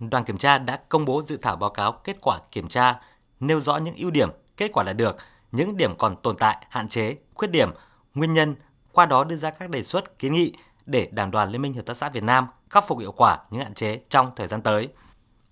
đoàn kiểm tra đã công bố dự thảo báo cáo kết quả kiểm tra, nêu rõ những ưu điểm, kết quả đạt được, những điểm còn tồn tại, hạn chế, khuyết điểm, nguyên nhân, qua đó đưa ra các đề xuất, kiến nghị để Đảng đoàn Liên minh Hợp tác xã Việt Nam khắc phục hiệu quả những hạn chế trong thời gian tới.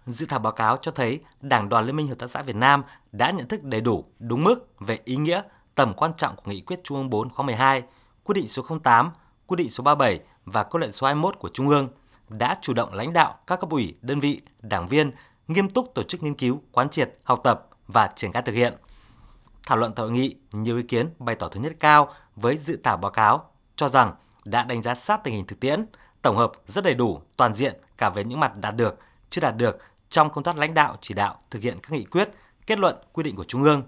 Dự thảo báo cáo cho thấy Đảng đoàn Liên minh Hợp tác xã Việt Nam đã nhận thức đầy đủ, đúng mức về ý nghĩa, tầm quan trọng của nghị quyết Trung ương 4 khóa 12, quyết định số 08, quyết định số 37 và kết luận số 21 của Trung ương đã chủ động lãnh đạo các cấp ủy, đơn vị, đảng viên nghiêm túc tổ chức nghiên cứu, quán triệt, học tập và triển khai thực hiện. Thảo luận tại hội nghị, nhiều ý kiến bày tỏ thống nhất cao với dự thảo báo cáo cho rằng đã đánh giá sát tình hình thực tiễn, tổng hợp rất đầy đủ, toàn diện cả về những mặt đạt được, chưa đạt được trong công tác lãnh đạo chỉ đạo thực hiện các nghị quyết, kết luận, quy định của Trung ương.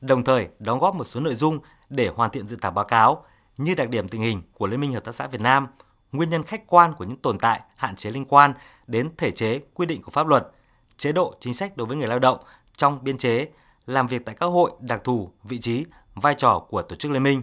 Đồng thời đóng góp một số nội dung để hoàn thiện dự thảo báo cáo như đặc điểm tình hình của Liên minh Hợp tác xã Việt Nam, nguyên nhân khách quan của những tồn tại, hạn chế liên quan đến thể chế, quy định của pháp luật, chế độ chính sách đối với người lao động trong biên chế, làm việc tại các hội đặc thù, vị trí, vai trò của tổ chức liên minh.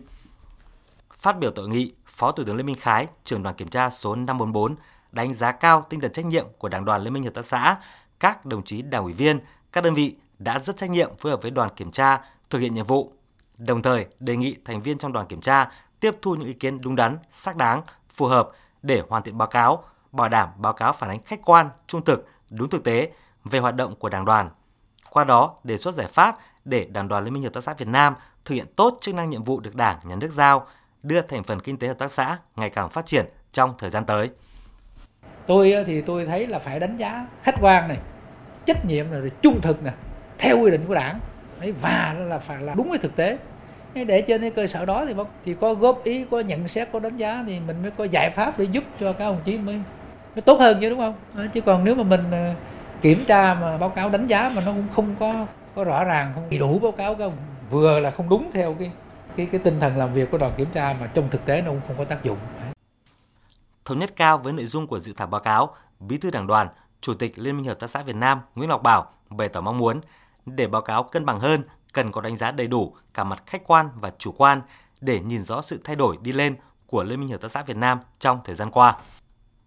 Phát biểu tại nghị, Phó Thủ tướng Lê Minh Khái, trưởng đoàn kiểm tra số 544, đánh giá cao tinh thần trách nhiệm của Đảng đoàn Liên minh Hợp tác xã, các đồng chí đảng ủy viên, các đơn vị đã rất trách nhiệm phối hợp với đoàn kiểm tra thực hiện nhiệm vụ. Đồng thời, đề nghị thành viên trong đoàn kiểm tra tiếp thu những ý kiến đúng đắn, xác đáng, phù hợp để hoàn thiện báo cáo, bảo đảm báo cáo phản ánh khách quan, trung thực, đúng thực tế về hoạt động của Đảng đoàn. Qua đó, đề xuất giải pháp để Đảng đoàn Liên minh Hợp tác xã Việt Nam thực hiện tốt chức năng nhiệm vụ được Đảng, Nhà nước giao, đưa thành phần kinh tế hợp tác xã ngày càng phát triển trong thời gian tới. Tôi ờ, thì tôi thấy là phải đánh giá khách quan này, trách nhiệm này, trung thực này, theo quy định của Đảng và là phải là đúng với thực tế để trên cái cơ sở đó thì thì có góp ý có nhận xét có đánh giá thì mình mới có giải pháp để giúp cho các đồng chí mới, mới tốt hơn chứ đúng không ờ, chứ còn nếu mà mình ờ, kiểm tra mà báo cáo đánh giá mà nó cũng không có có rõ ràng không đầy đủ báo cáo không vừa là không đúng theo cái cái cái tinh thần làm việc của đoàn kiểm tra mà trong thực tế nó cũng không có tác dụng. Thống nhất cao với nội dung của dự thảo báo cáo, Bí thư Đảng đoàn, Chủ tịch Liên minh Hợp tác xã Việt Nam Nguyễn Ngọc Bảo bày tỏ mong muốn để báo cáo cân bằng hơn cần có đánh giá đầy đủ cả mặt khách quan và chủ quan để nhìn rõ sự thay đổi đi lên của Liên minh Hợp tác xã Việt Nam trong thời gian qua.